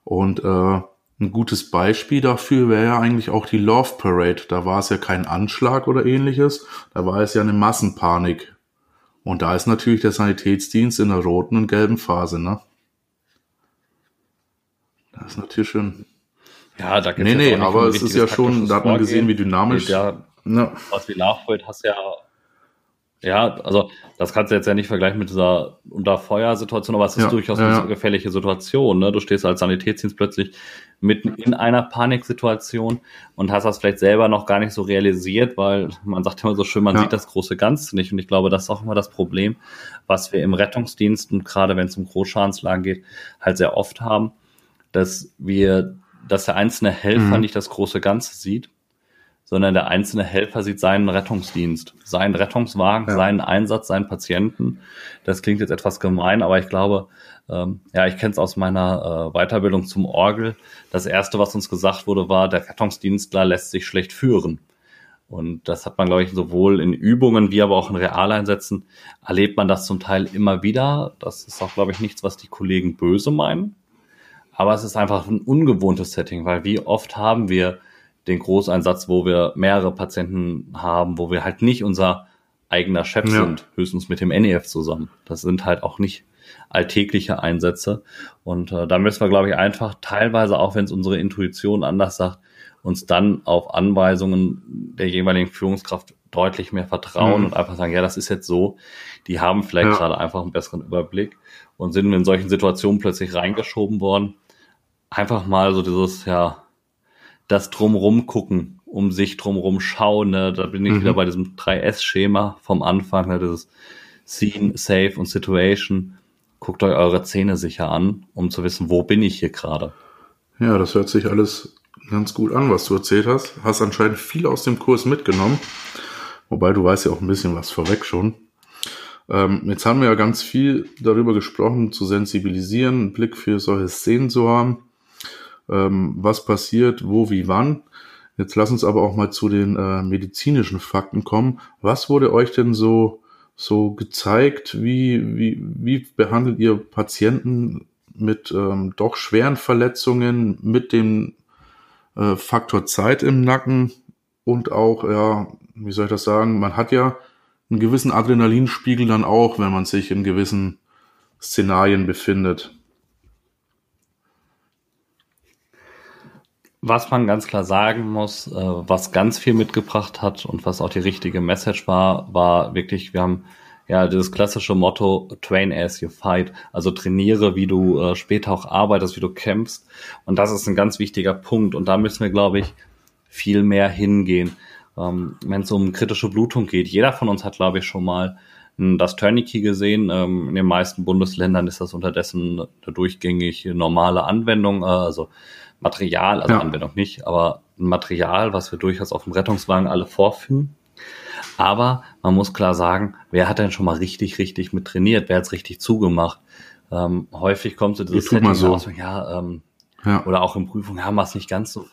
Und äh, ein gutes Beispiel dafür wäre ja eigentlich auch die Love Parade. Da war es ja kein Anschlag oder ähnliches, da war es ja eine Massenpanik. Und da ist natürlich der Sanitätsdienst in der roten und gelben Phase, ne? Das ist natürlich schön. Ja, da gibt's Nee, nee, aber es ist ja schon, da hat man gesehen, wie dynamisch. Ja. Was wie Love Parade hast ja ja, also das kannst du jetzt ja nicht vergleichen mit dieser Unterfeuersituation, aber es ist ja, durchaus ja, eine gefährliche Situation. Ne? Du stehst als Sanitätsdienst plötzlich mitten in einer Paniksituation und hast das vielleicht selber noch gar nicht so realisiert, weil man sagt immer so schön, man ja. sieht das große Ganze nicht. Und ich glaube, das ist auch immer das Problem, was wir im Rettungsdienst und gerade wenn es um Großschadenslagen geht, halt sehr oft haben, dass wir, dass der einzelne Helfer mhm. nicht das große Ganze sieht sondern der einzelne Helfer sieht seinen Rettungsdienst, seinen Rettungswagen, ja. seinen Einsatz, seinen Patienten. Das klingt jetzt etwas gemein, aber ich glaube, ähm, ja, ich kenne es aus meiner äh, Weiterbildung zum Orgel. Das erste, was uns gesagt wurde, war, der Rettungsdienstler lässt sich schlecht führen. Und das hat man, glaube ich, sowohl in Übungen wie aber auch in Realeinsätzen erlebt man das zum Teil immer wieder. Das ist auch, glaube ich, nichts, was die Kollegen böse meinen. Aber es ist einfach ein ungewohntes Setting, weil wie oft haben wir den Großeinsatz, wo wir mehrere Patienten haben, wo wir halt nicht unser eigener Chef ja. sind, höchstens mit dem NEF zusammen. Das sind halt auch nicht alltägliche Einsätze. Und äh, da müssen wir, glaube ich, einfach teilweise, auch wenn es unsere Intuition anders sagt, uns dann auf Anweisungen der jeweiligen Führungskraft deutlich mehr vertrauen mhm. und einfach sagen, ja, das ist jetzt so. Die haben vielleicht ja. gerade einfach einen besseren Überblick und sind in solchen Situationen plötzlich reingeschoben worden. Einfach mal so dieses, ja, das drumrum gucken, um sich drumrum schauen. Ne? Da bin ich mhm. wieder bei diesem 3S-Schema vom Anfang, ne? dieses Scene, Safe und Situation. Guckt euch eure Zähne sicher an, um zu wissen, wo bin ich hier gerade. Ja, das hört sich alles ganz gut an, was du erzählt hast. Hast anscheinend viel aus dem Kurs mitgenommen. Wobei du weißt ja auch ein bisschen was vorweg schon. Ähm, jetzt haben wir ja ganz viel darüber gesprochen, zu sensibilisieren, einen Blick für solche Szenen zu haben. Ähm, was passiert, wo, wie, wann. Jetzt lass uns aber auch mal zu den äh, medizinischen Fakten kommen. Was wurde euch denn so, so gezeigt? Wie, wie, wie behandelt ihr Patienten mit ähm, doch schweren Verletzungen, mit dem äh, Faktor Zeit im Nacken und auch, ja, wie soll ich das sagen, man hat ja einen gewissen Adrenalinspiegel dann auch, wenn man sich in gewissen Szenarien befindet. Was man ganz klar sagen muss, äh, was ganz viel mitgebracht hat und was auch die richtige Message war, war wirklich, wir haben ja dieses klassische Motto Train as you fight, also trainiere, wie du äh, später auch arbeitest, wie du kämpfst. Und das ist ein ganz wichtiger Punkt. Und da müssen wir, glaube ich, viel mehr hingehen ähm, wenn es um kritische Blutung geht. Jeder von uns hat, glaube ich, schon mal das Tourniquet gesehen. Ähm, in den meisten Bundesländern ist das unterdessen eine durchgängig normale Anwendung, äh, also Material, also ja. Anwendung nicht, aber ein Material, was wir durchaus auf dem Rettungswagen alle vorfinden. Aber man muss klar sagen, wer hat denn schon mal richtig, richtig mit trainiert? Wer hat's richtig zugemacht? Ähm, häufig kommt so dieses Setting so. raus, ja, ähm, ja, oder auch in Prüfungen, ja, mach's nicht ganz so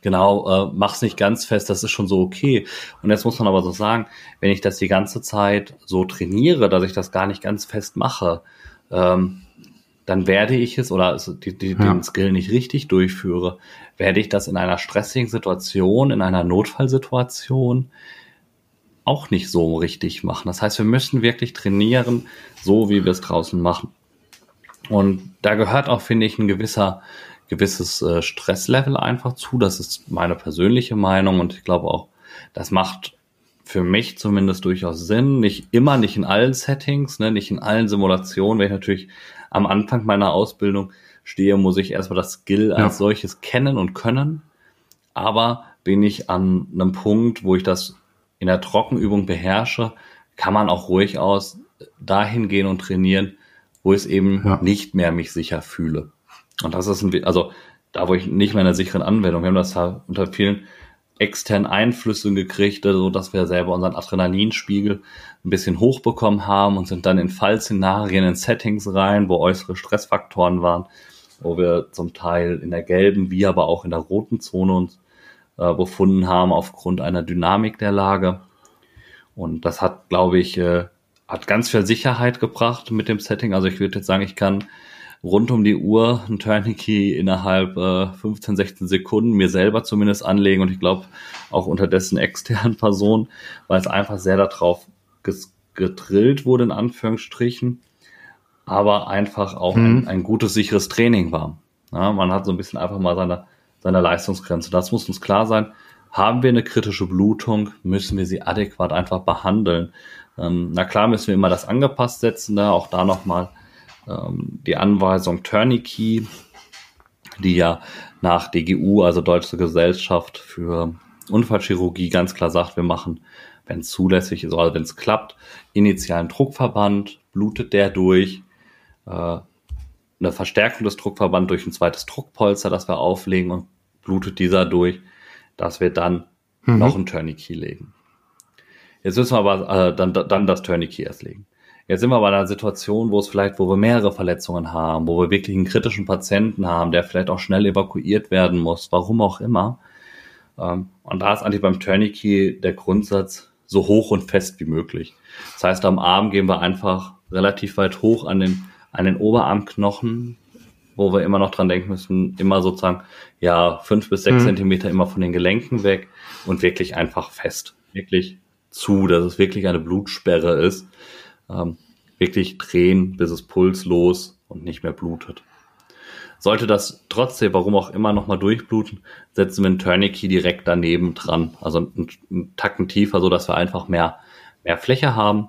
genau, äh, mach's nicht ganz fest, das ist schon so okay. Und jetzt muss man aber so sagen, wenn ich das die ganze Zeit so trainiere, dass ich das gar nicht ganz fest mache, ähm, dann werde ich es oder die, die, ja. den Skill nicht richtig durchführe, werde ich das in einer stressigen Situation, in einer Notfallsituation auch nicht so richtig machen. Das heißt, wir müssen wirklich trainieren, so wie wir es draußen machen. Und da gehört auch, finde ich, ein gewisser gewisses äh, Stresslevel einfach zu. Das ist meine persönliche Meinung und ich glaube auch, das macht für mich zumindest durchaus Sinn. Nicht immer, nicht in allen Settings, ne, nicht in allen Simulationen. Wenn ich natürlich am Anfang meiner Ausbildung stehe, muss ich erstmal das Skill ja. als solches kennen und können. Aber bin ich an einem Punkt, wo ich das in der Trockenübung beherrsche, kann man auch ruhig aus dahin gehen und trainieren, wo ich es eben ja. nicht mehr mich sicher fühle. Und das ist ein, also da, wo ich nicht mehr in einer sicheren Anwendung, wir haben das unter vielen externen Einflüssen gekriegt, so also dass wir selber unseren Adrenalinspiegel ein bisschen hochbekommen haben und sind dann in Fallszenarien, in Settings rein, wo äußere Stressfaktoren waren, wo wir zum Teil in der gelben, wie aber auch in der roten Zone uns äh, befunden haben aufgrund einer Dynamik der Lage. Und das hat, glaube ich, äh, hat ganz viel Sicherheit gebracht mit dem Setting. Also ich würde jetzt sagen, ich kann rund um die Uhr ein Tourniquet innerhalb äh, 15, 16 Sekunden mir selber zumindest anlegen und ich glaube auch unterdessen externen Personen, weil es einfach sehr darauf gedrillt wurde, in Anführungsstrichen, aber einfach auch mhm. ein, ein, gutes, sicheres Training war. Ja, man hat so ein bisschen einfach mal seine, seine Leistungsgrenze. Das muss uns klar sein. Haben wir eine kritische Blutung, müssen wir sie adäquat einfach behandeln. Ähm, na klar müssen wir immer das angepasst setzen, da auch da nochmal ähm, die Anweisung Tourniquet, die ja nach DGU, also Deutsche Gesellschaft für Unfallchirurgie, ganz klar sagt, wir machen, wenn es zulässig ist, oder wenn es klappt, initialen Druckverband, blutet der durch, äh, eine Verstärkung des Druckverbands durch ein zweites Druckpolster, das wir auflegen und blutet dieser durch, dass wir dann mhm. noch ein Tourniquet legen. Jetzt müssen wir aber äh, dann, dann das Tourniquet erst legen. Jetzt sind wir bei einer Situation, wo es vielleicht, wo wir mehrere Verletzungen haben, wo wir wirklich einen kritischen Patienten haben, der vielleicht auch schnell evakuiert werden muss, warum auch immer. Ähm, und da ist eigentlich beim Tourniquet der Grundsatz so hoch und fest wie möglich. Das heißt, am Arm gehen wir einfach relativ weit hoch an den, an den Oberarmknochen, wo wir immer noch dran denken müssen, immer sozusagen, ja, fünf bis sechs mhm. Zentimeter immer von den Gelenken weg und wirklich einfach fest. Wirklich zu, dass es wirklich eine Blutsperre ist. Ähm, wirklich drehen, bis es pulslos und nicht mehr blutet. Sollte das trotzdem, warum auch immer, nochmal durchbluten, setzen wir einen Tourniquet direkt daneben dran. Also einen, einen Tacken tiefer, so dass wir einfach mehr, mehr Fläche haben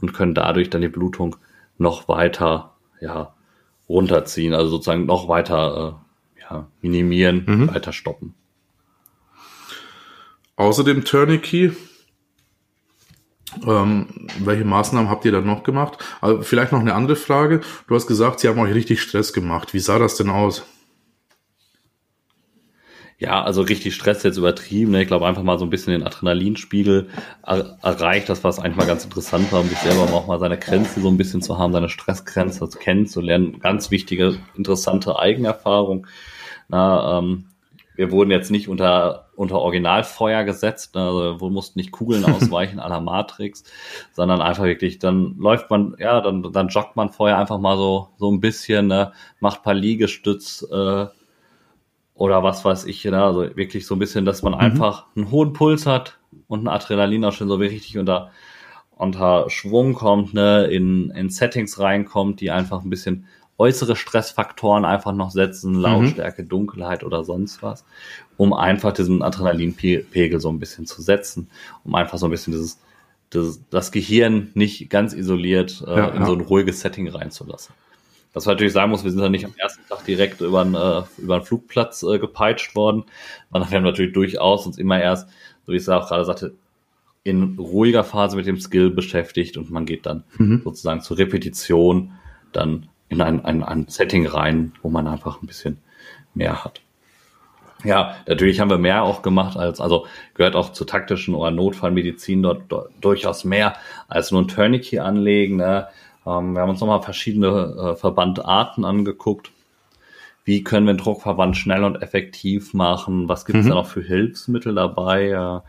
und können dadurch dann die Blutung noch weiter, ja, runterziehen, also sozusagen noch weiter, äh, ja, minimieren, mhm. weiter stoppen. Außer dem Tourniquet ähm, welche Maßnahmen habt ihr dann noch gemacht? Also vielleicht noch eine andere Frage. Du hast gesagt, sie haben euch richtig Stress gemacht. Wie sah das denn aus? Ja, also richtig Stress jetzt übertrieben. Ne? Ich glaube einfach mal so ein bisschen den Adrenalinspiegel er erreicht. Das war eigentlich mal ganz interessant, um sich selber auch mal seine Grenze so ein bisschen zu haben, seine Stressgrenze kennenzulernen. Ganz wichtige, interessante Eigenerfahrung. Na, ähm, wir wurden jetzt nicht unter, unter Originalfeuer gesetzt, ne? also wir mussten nicht Kugeln ausweichen aller Matrix, sondern einfach wirklich, dann läuft man, ja, dann, dann joggt man vorher einfach mal so, so ein bisschen, ne? macht paar Liegestütz äh, oder was weiß ich, ne? also wirklich so ein bisschen, dass man mhm. einfach einen hohen Puls hat und ein Adrenalin auch schon so richtig unter, unter Schwung kommt, ne? in, in Settings reinkommt, die einfach ein bisschen äußere Stressfaktoren einfach noch setzen. Lautstärke, mhm. Dunkelheit oder sonst was, um einfach diesen Adrenalinpegel so ein bisschen zu setzen, um einfach so ein bisschen dieses, das, das Gehirn nicht ganz isoliert äh, ja, in ja. so ein ruhiges Setting reinzulassen. Was man natürlich sagen muss, wir sind ja nicht am ersten Tag direkt über einen, äh, über einen Flugplatz äh, gepeitscht worden, sondern wir haben natürlich durchaus uns immer erst, so wie ich es auch gerade sagte, in ruhiger Phase mit dem Skill beschäftigt und man geht dann mhm. sozusagen zur Repetition dann in ein, ein, ein Setting rein, wo man einfach ein bisschen mehr hat. Ja, natürlich haben wir mehr auch gemacht als, also gehört auch zur taktischen oder Notfallmedizin dort, dort durchaus mehr als nur ein Tourniquet anlegen. Ne? Ähm, wir haben uns nochmal verschiedene äh, Verbandarten angeguckt. Wie können wir einen Druckverband schnell und effektiv machen? Was gibt es mhm. da noch für Hilfsmittel dabei? Äh,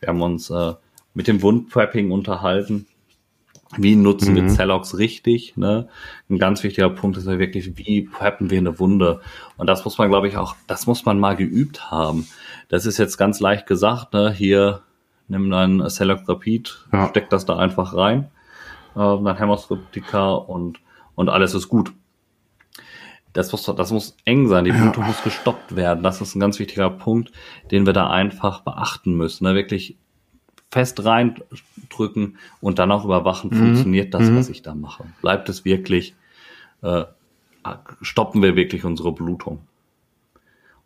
wir haben uns äh, mit dem Wundprepping unterhalten. Wie nutzen mhm. wir Cellox richtig? Ne? Ein ganz wichtiger Punkt ist ja wirklich, wie preppen wir eine Wunde? Und das muss man, glaube ich, auch, das muss man mal geübt haben. Das ist jetzt ganz leicht gesagt, ne? Hier, nimm dein Cellox Rapid, ja. steck das da einfach rein, äh, dein Hämosriptika und, und alles ist gut. Das muss, das muss eng sein, die Blutung ja. muss gestoppt werden. Das ist ein ganz wichtiger Punkt, den wir da einfach beachten müssen. Ne? Wirklich fest reindrücken und dann auch überwachen, mhm. funktioniert das, mhm. was ich da mache? Bleibt es wirklich, äh, stoppen wir wirklich unsere Blutung?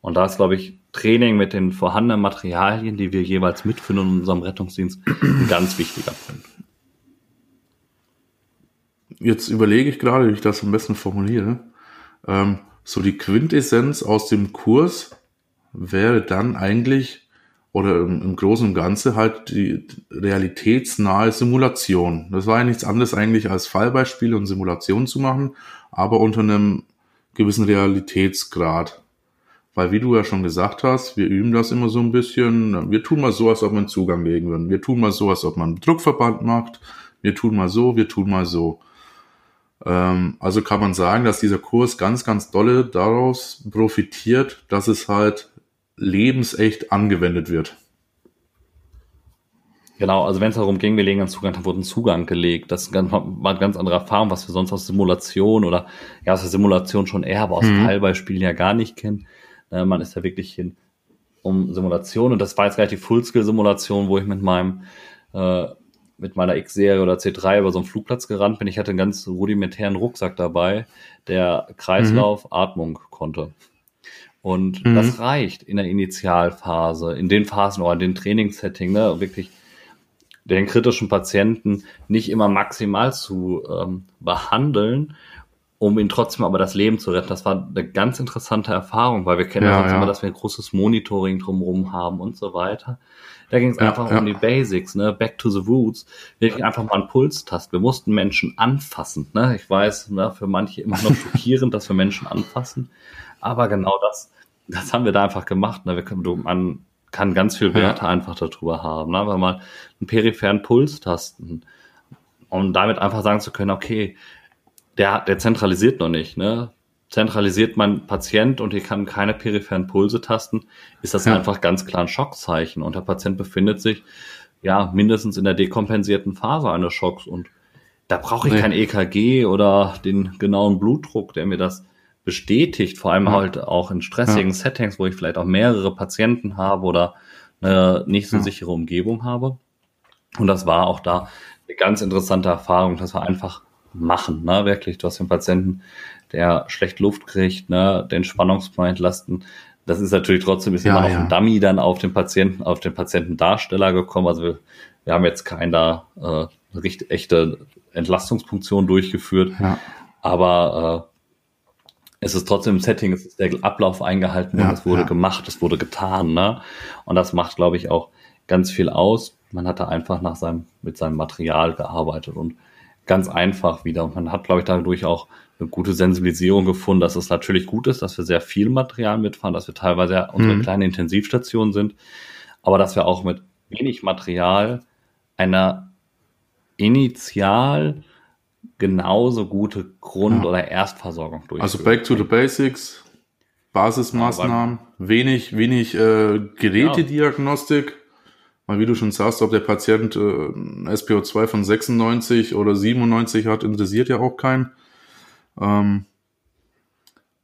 Und da ist, glaube ich, Training mit den vorhandenen Materialien, die wir jeweils mitführen in unserem Rettungsdienst, ein ganz wichtiger Punkt. Jetzt überlege ich gerade, wie ich das am besten formuliere. Ähm, so die Quintessenz aus dem Kurs wäre dann eigentlich, oder im, im Großen und Ganzen halt die realitätsnahe Simulation. Das war ja nichts anderes eigentlich als Fallbeispiele und Simulationen zu machen, aber unter einem gewissen Realitätsgrad. Weil wie du ja schon gesagt hast, wir üben das immer so ein bisschen. Wir tun mal so, als ob man Zugang legen würden. Wir tun mal so, als ob man einen Druckverband macht. Wir tun mal so, wir tun mal so. Ähm, also kann man sagen, dass dieser Kurs ganz, ganz dolle daraus profitiert, dass es halt lebensecht angewendet wird. Genau, also wenn es darum ging, wir legen einen Zugang, dann wurde ein Zugang gelegt. Das war eine ganz andere Erfahrung, was wir sonst aus Simulation oder ja, aus der Simulation schon eher, aber aus mhm. Fallbeispielen ja gar nicht kennen. Äh, man ist ja wirklich hin um Simulation und das war jetzt gleich die Fullskill-Simulation, wo ich mit meinem äh, mit meiner X-Serie oder C3 über so einen Flugplatz gerannt bin. Ich hatte einen ganz rudimentären Rucksack dabei, der Kreislauf, mhm. Atmung konnte. Und mhm. das reicht in der Initialphase, in den Phasen oder in den Trainingssetting, ne, wirklich den kritischen Patienten nicht immer maximal zu ähm, behandeln, um ihn trotzdem aber das Leben zu retten. Das war eine ganz interessante Erfahrung, weil wir kennen ja, ja. immer, dass wir ein großes Monitoring drumherum haben und so weiter. Da ging es ja, einfach ja. um die Basics, ne? Back to the roots. Wirklich einfach mal einen Pulstast. Wir mussten Menschen anfassen. Ne? Ich weiß, ne, für manche immer noch schockierend, dass wir Menschen anfassen. Aber genau das, das haben wir da einfach gemacht. Ne? Können, du, man kann ganz viel Werte ja. einfach darüber haben, ne? weil man einen peripheren Puls tasten um damit einfach sagen zu können, okay, der, der zentralisiert noch nicht, ne? Zentralisiert mein Patient und ich kann keine peripheren Pulse tasten, ist das ja. einfach ganz klar ein Schockzeichen und der Patient befindet sich ja mindestens in der dekompensierten Phase eines Schocks und da brauche ich nee. kein EKG oder den genauen Blutdruck, der mir das bestätigt, vor allem ja. halt auch in stressigen ja. Settings, wo ich vielleicht auch mehrere Patienten habe oder eine nicht so ja. sichere Umgebung habe. Und das war auch da eine ganz interessante Erfahrung, dass wir einfach machen, ne, wirklich. Du hast den Patienten, der schlecht Luft kriegt, ne, den Spannungsplan entlasten. Das ist natürlich trotzdem ist ja, immer noch ein Dummy dann auf den Patienten, auf den Patientendarsteller gekommen. Also wir, wir haben jetzt kein da äh, richtig echte Entlastungsfunktion durchgeführt. Ja. Aber äh, es ist trotzdem im Setting, es ist der Ablauf eingehalten ja, es wurde ja. gemacht, es wurde getan. Ne? Und das macht, glaube ich, auch ganz viel aus. Man hat da einfach nach seinem, mit seinem Material gearbeitet und ganz einfach wieder. Und man hat, glaube ich, dadurch auch eine gute Sensibilisierung gefunden, dass es natürlich gut ist, dass wir sehr viel Material mitfahren, dass wir teilweise ja unsere mhm. kleine Intensivstation sind, aber dass wir auch mit wenig Material einer initial genauso gute Grund- ja. oder Erstversorgung durchführen. Also back to the basics, Basismaßnahmen, wenig, wenig äh, Gerätediagnostik, weil wie du schon sagst, ob der Patient äh, SPO2 von 96 oder 97 hat, interessiert ja auch keinen. Ähm,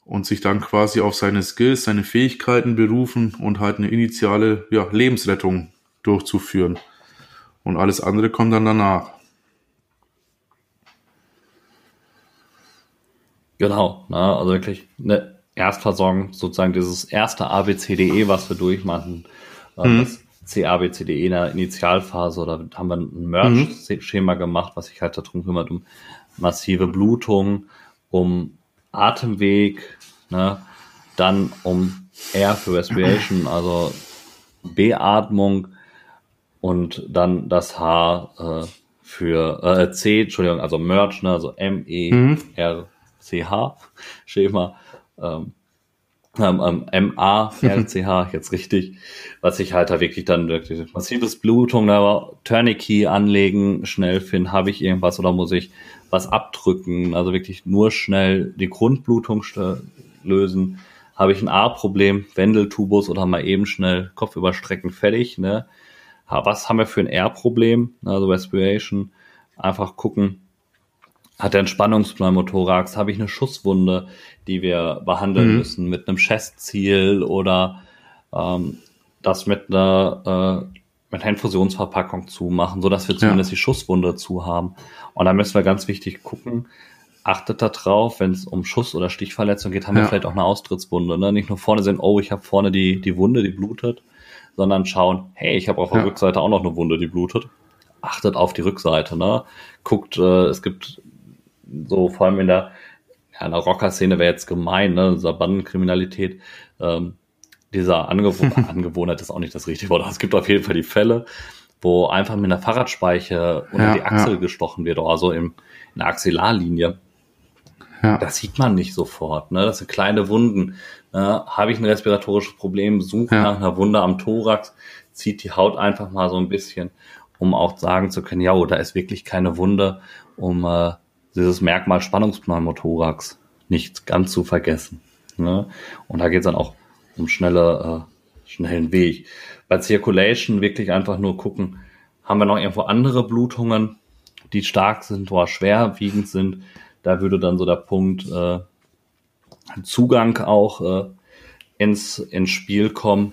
und sich dann quasi auf seine Skills, seine Fähigkeiten berufen und halt eine initiale ja, Lebensrettung durchzuführen. Und alles andere kommt dann danach. Genau, ne, also wirklich eine Erstversorgung, sozusagen dieses erste ABCDE, was wir durchmachen, äh, mhm. das CABCDE in der Initialphase oder haben wir ein Merge-Schema gemacht, was sich halt darum kümmert, um massive Blutung, um Atemweg, ne, dann um Air für Respiration, also Beatmung und dann das H äh, für äh, C, Entschuldigung, also Merge, ne, also M-E-R. Mhm. CH-Schema. Ähm, ähm, M-A-R-C-H, jetzt richtig, was ich halt da wirklich dann wirklich massives Blutung, da Tourniquet anlegen, schnell finden, habe ich irgendwas oder muss ich was abdrücken, also wirklich nur schnell die Grundblutung lösen. Habe ich ein A-Problem, Wendeltubus oder mal eben schnell Kopf überstrecken, fertig, ne? Was haben wir für ein R-Problem, also Respiration, einfach gucken, hat er einen Spannungspneumothorax, habe ich eine Schusswunde, die wir behandeln mhm. müssen mit einem Chestziel oder ähm, das mit einer äh, mit einer Infusionsverpackung zumachen, so dass wir zumindest ja. die Schusswunde zu haben. Und da müssen wir ganz wichtig gucken, achtet da drauf, wenn es um Schuss- oder Stichverletzung geht, haben ja. wir vielleicht auch eine Austrittswunde. Ne? Nicht nur vorne sehen, oh, ich habe vorne die, die Wunde, die blutet, sondern schauen, hey, ich habe auf der ja. Rückseite auch noch eine Wunde, die blutet. Achtet auf die Rückseite, ne? Guckt, äh, es gibt so vor allem in der, ja, in der Rocker-Szene wäre jetzt gemein, ne, dieser Bandenkriminalität, ähm, dieser Angewohn Angewohnheit ist auch nicht das richtige Wort, aber es gibt auf jeden Fall die Fälle, wo einfach mit einer Fahrradspeiche unter ja, die Achsel ja. gestochen wird, also im, in der Axillarlinie. Ja. Das sieht man nicht sofort. Ne? Das sind kleine Wunden. Äh, Habe ich ein respiratorisches Problem, suche ja. nach einer Wunde am Thorax, zieht die Haut einfach mal so ein bisschen, um auch sagen zu können, ja, oh, da ist wirklich keine Wunde, um äh, dieses Merkmal Spannungspneumothorax nicht ganz zu vergessen. Ne? Und da geht es dann auch um schnelle, äh, schnellen Weg. Bei Circulation wirklich einfach nur gucken, haben wir noch irgendwo andere Blutungen, die stark sind oder schwerwiegend sind. Da würde dann so der Punkt äh, Zugang auch äh, ins, ins Spiel kommen.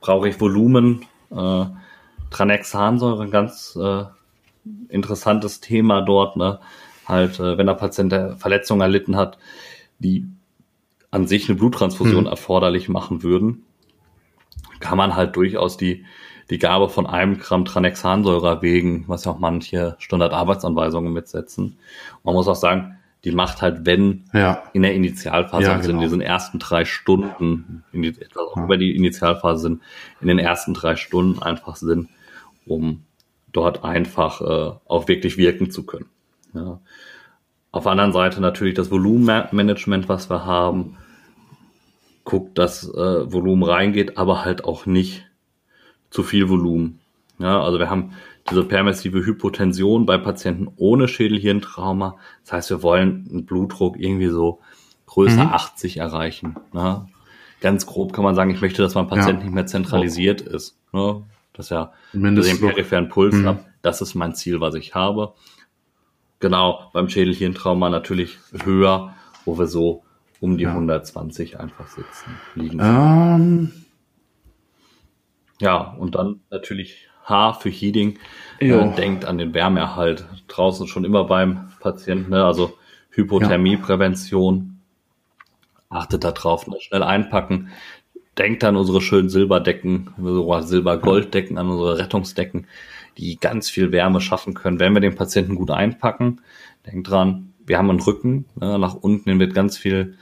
Brauche ich Volumen? Äh, Tranexansäure, ein ganz äh, interessantes Thema dort. Ne? Halt, äh, wenn der Patient eine Verletzung erlitten hat, die an sich eine Bluttransfusion hm. erforderlich machen würden, kann man halt durchaus die, die Gabe von einem Gramm Tranexansäure erwägen, was ja auch manche Standardarbeitsanweisungen mitsetzen. Man muss auch sagen, die macht halt, wenn ja. in der Initialphase, ja, also genau. in diesen ersten drei Stunden, in die, etwas ja. über die Initialphase sind, in den ersten drei Stunden einfach Sinn, um dort einfach äh, auch wirklich wirken zu können. Ja. Auf der anderen Seite natürlich das Volumenmanagement, was wir haben. Guckt, dass äh, Volumen reingeht, aber halt auch nicht zu viel Volumen. Ja, also wir haben diese permissive Hypotension bei Patienten ohne Schädelhirntrauma. Das heißt, wir wollen einen Blutdruck irgendwie so größer mhm. 80 erreichen. Ne? Ganz grob kann man sagen, ich möchte, dass mein Patient ja. nicht mehr zentralisiert ist. Ne? dass ja den peripheren Puls mhm. habe. Das ist mein Ziel, was ich habe. Genau, beim Schädelhirntrauma natürlich höher, wo wir so um die ja. 120 einfach sitzen, liegen. Um. Ähm. Ja, und dann natürlich H für Heating. Äh, denkt an den Wärmeerhalt. Draußen schon immer beim Patienten, ne? also Hypothermieprävention. Achtet da drauf, ne? schnell einpacken. Denkt an unsere schönen Silberdecken, Silber-Golddecken, an unsere Rettungsdecken, die ganz viel Wärme schaffen können, wenn wir den Patienten gut einpacken. Denkt dran, wir haben einen Rücken, ne? nach unten wird ganz viel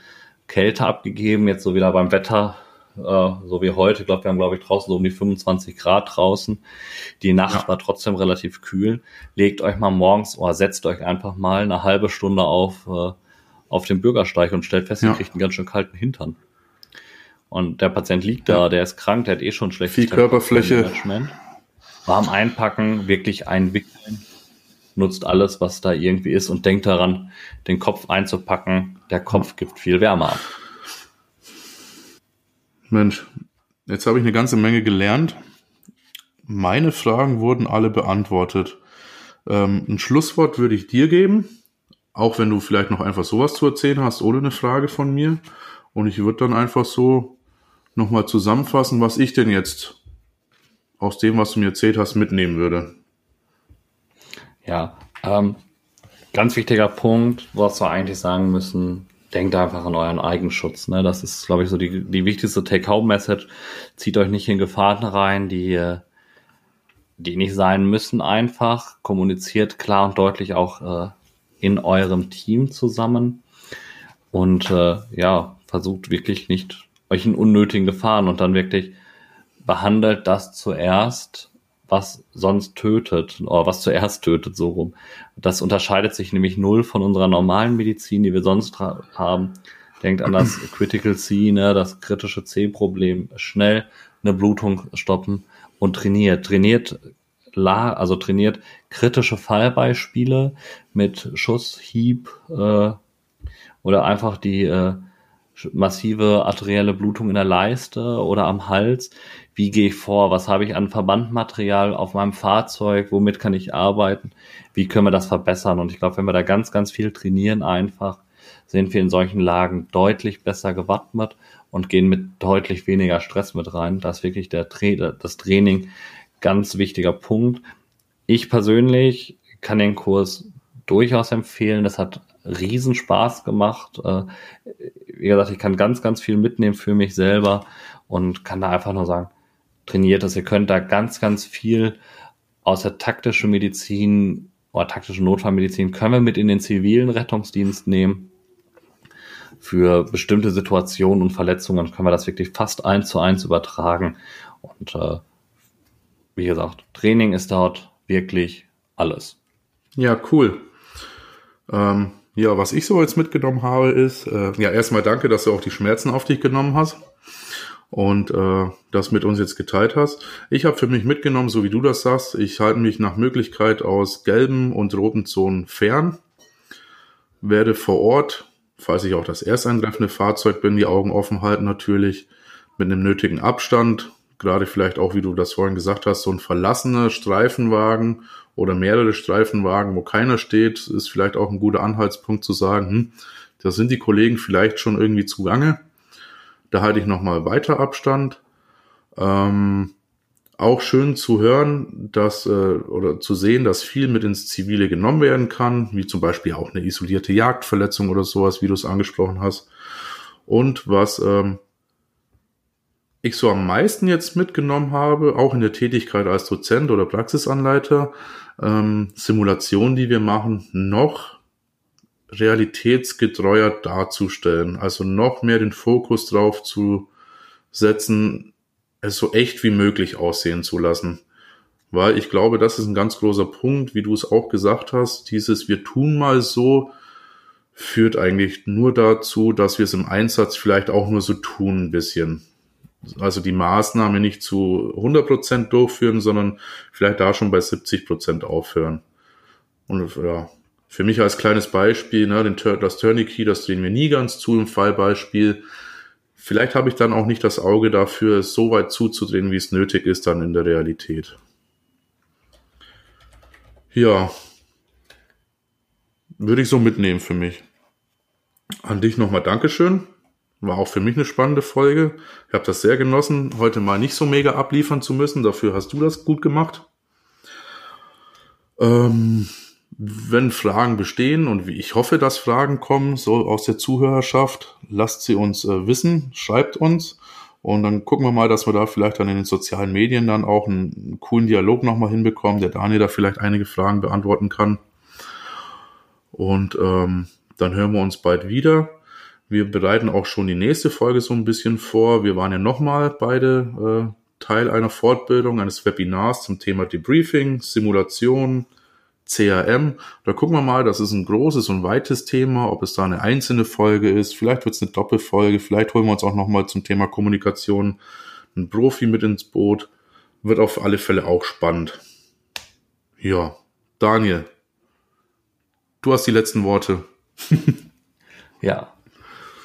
Kälte abgegeben, jetzt so wieder beim Wetter, äh, so wie heute. Ich glaube, wir haben, glaube ich, draußen so um die 25 Grad draußen. Die Nacht ja. war trotzdem relativ kühl. Legt euch mal morgens oder setzt euch einfach mal eine halbe Stunde auf, äh, auf den Bürgersteig und stellt fest, ja. ihr kriegt einen ganz schön kalten Hintern. Und der Patient liegt da, der ist krank, der hat eh schon schlechtes Viel Körperfläche. Warm einpacken, wirklich einwickeln nutzt alles, was da irgendwie ist und denkt daran, den Kopf einzupacken. Der Kopf gibt viel Wärme ab. Mensch, jetzt habe ich eine ganze Menge gelernt. Meine Fragen wurden alle beantwortet. Ähm, ein Schlusswort würde ich dir geben, auch wenn du vielleicht noch einfach sowas zu erzählen hast, ohne eine Frage von mir. Und ich würde dann einfach so nochmal zusammenfassen, was ich denn jetzt aus dem, was du mir erzählt hast, mitnehmen würde. Ja, ähm, ganz wichtiger Punkt, was wir eigentlich sagen müssen, denkt einfach an euren Eigenschutz. Ne? Das ist, glaube ich, so die, die wichtigste Take-Home-Message. Zieht euch nicht in Gefahren rein, die, die nicht sein müssen einfach. Kommuniziert klar und deutlich auch äh, in eurem Team zusammen. Und äh, ja, versucht wirklich nicht euch in unnötigen Gefahren und dann wirklich behandelt das zuerst was sonst tötet oder was zuerst tötet, so rum. Das unterscheidet sich nämlich null von unserer normalen Medizin, die wir sonst haben. Denkt an das Critical C, ne, das kritische C-Problem. Schnell eine Blutung stoppen und trainiert. Trainiert la, also trainiert kritische Fallbeispiele mit Schuss, Hieb äh, oder einfach die äh, massive arterielle Blutung in der Leiste oder am Hals. Wie gehe ich vor? Was habe ich an Verbandmaterial auf meinem Fahrzeug? Womit kann ich arbeiten? Wie können wir das verbessern? Und ich glaube, wenn wir da ganz, ganz viel trainieren einfach, sind wir in solchen Lagen deutlich besser gewappnet und gehen mit deutlich weniger Stress mit rein. Das ist wirklich der Tra das Training ganz wichtiger Punkt. Ich persönlich kann den Kurs durchaus empfehlen. Das hat riesen Spaß gemacht. Äh, wie gesagt, ich kann ganz, ganz viel mitnehmen für mich selber und kann da einfach nur sagen, trainiert es. Ihr könnt da ganz, ganz viel aus der taktischen Medizin oder taktischen Notfallmedizin können wir mit in den zivilen Rettungsdienst nehmen. Für bestimmte Situationen und Verletzungen können wir das wirklich fast eins zu eins übertragen. Und äh, wie gesagt, Training ist dort wirklich alles. Ja, cool. Ähm, ja, was ich so jetzt mitgenommen habe, ist, äh, ja, erstmal danke, dass du auch die Schmerzen auf dich genommen hast und äh, das mit uns jetzt geteilt hast. Ich habe für mich mitgenommen, so wie du das sagst, ich halte mich nach Möglichkeit aus gelben und roten Zonen fern, werde vor Ort, falls ich auch das ersteintreffende Fahrzeug bin, die Augen offen halten natürlich, mit einem nötigen Abstand, gerade vielleicht auch, wie du das vorhin gesagt hast, so ein verlassener Streifenwagen oder mehrere Streifenwagen, wo keiner steht, ist vielleicht auch ein guter Anhaltspunkt zu sagen, hm, da sind die Kollegen vielleicht schon irgendwie zugange. Da halte ich nochmal weiter Abstand. Ähm, auch schön zu hören, dass äh, oder zu sehen, dass viel mit ins Zivile genommen werden kann, wie zum Beispiel auch eine isolierte Jagdverletzung oder sowas, wie du es angesprochen hast. Und was ähm, ich so am meisten jetzt mitgenommen habe, auch in der Tätigkeit als Dozent oder Praxisanleiter, ähm, Simulationen, die wir machen, noch realitätsgetreuer darzustellen. Also noch mehr den Fokus drauf zu setzen, es so echt wie möglich aussehen zu lassen. Weil ich glaube, das ist ein ganz großer Punkt, wie du es auch gesagt hast. Dieses Wir tun mal so führt eigentlich nur dazu, dass wir es im Einsatz vielleicht auch nur so tun ein bisschen also die Maßnahme nicht zu 100 Prozent durchführen, sondern vielleicht da schon bei 70 Prozent aufhören. Und ja, für mich als kleines Beispiel, ne, den, das Tourniquet, das drehen wir nie ganz zu im Fallbeispiel. vielleicht habe ich dann auch nicht das Auge dafür, es so weit zuzudrehen, wie es nötig ist, dann in der Realität. Ja, würde ich so mitnehmen für mich. An dich nochmal Dankeschön. War auch für mich eine spannende Folge. Ich habe das sehr genossen, heute mal nicht so mega abliefern zu müssen. Dafür hast du das gut gemacht. Ähm, wenn Fragen bestehen und ich hoffe, dass Fragen kommen, so aus der Zuhörerschaft, lasst sie uns äh, wissen, schreibt uns und dann gucken wir mal, dass wir da vielleicht dann in den sozialen Medien dann auch einen, einen coolen Dialog nochmal hinbekommen, der Daniel da vielleicht einige Fragen beantworten kann. Und ähm, dann hören wir uns bald wieder. Wir bereiten auch schon die nächste Folge so ein bisschen vor. Wir waren ja nochmal beide äh, Teil einer Fortbildung, eines Webinars zum Thema Debriefing, Simulation, CRM. Da gucken wir mal, das ist ein großes und weites Thema, ob es da eine einzelne Folge ist, vielleicht wird es eine Doppelfolge, vielleicht holen wir uns auch nochmal zum Thema Kommunikation einen Profi mit ins Boot. Wird auf alle Fälle auch spannend. Ja, Daniel, du hast die letzten Worte. ja,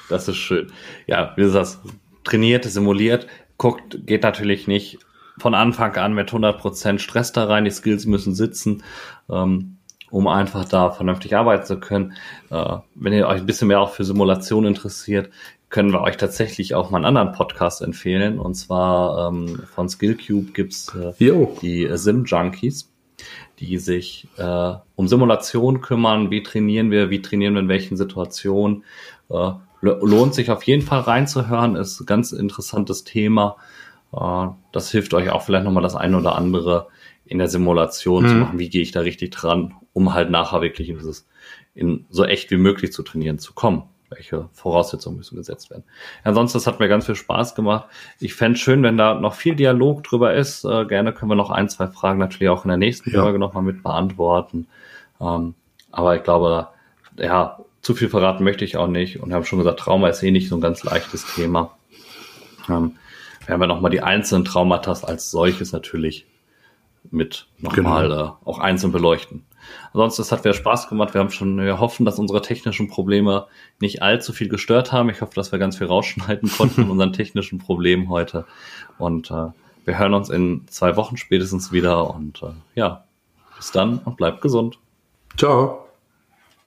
das ist schön. Ja, wie du sagst, trainiert, simuliert, guckt, geht natürlich nicht von Anfang an mit 100% Stress da rein. Die Skills müssen sitzen, ähm, um einfach da vernünftig arbeiten zu können. Äh, wenn ihr euch ein bisschen mehr auch für Simulation interessiert, können wir euch tatsächlich auch mal einen anderen Podcast empfehlen. Und zwar ähm, von Skillcube gibt's äh, die Sim Junkies, die sich äh, um Simulation kümmern. Wie trainieren wir? Wie trainieren wir in welchen Situationen? Äh, lohnt sich auf jeden Fall reinzuhören, ist ein ganz interessantes Thema. Äh, das hilft euch auch vielleicht nochmal das eine oder andere in der Simulation mhm. zu machen. Wie gehe ich da richtig dran, um halt nachher wirklich in dieses, in so echt wie möglich zu trainieren zu kommen. Welche Voraussetzungen müssen gesetzt werden? Ansonsten, das hat mir ganz viel Spaß gemacht. Ich fände schön, wenn da noch viel Dialog drüber ist. Äh, gerne können wir noch ein, zwei Fragen natürlich auch in der nächsten ja. Folge nochmal mit beantworten. Ähm, aber ich glaube, ja, zu viel verraten möchte ich auch nicht. Und wir haben schon gesagt, Trauma ist eh nicht so ein ganz leichtes Thema. Ähm, wir haben ja nochmal die einzelnen Traumata als solches natürlich mit nochmal genau. äh, auch einzeln beleuchten. Ansonsten, es hat wieder Spaß gemacht. Wir haben schon, wir hoffen, dass unsere technischen Probleme nicht allzu viel gestört haben. Ich hoffe, dass wir ganz viel rausschneiden konnten von unseren technischen Problemen heute. Und äh, wir hören uns in zwei Wochen spätestens wieder. Und äh, ja, bis dann und bleibt gesund. Ciao.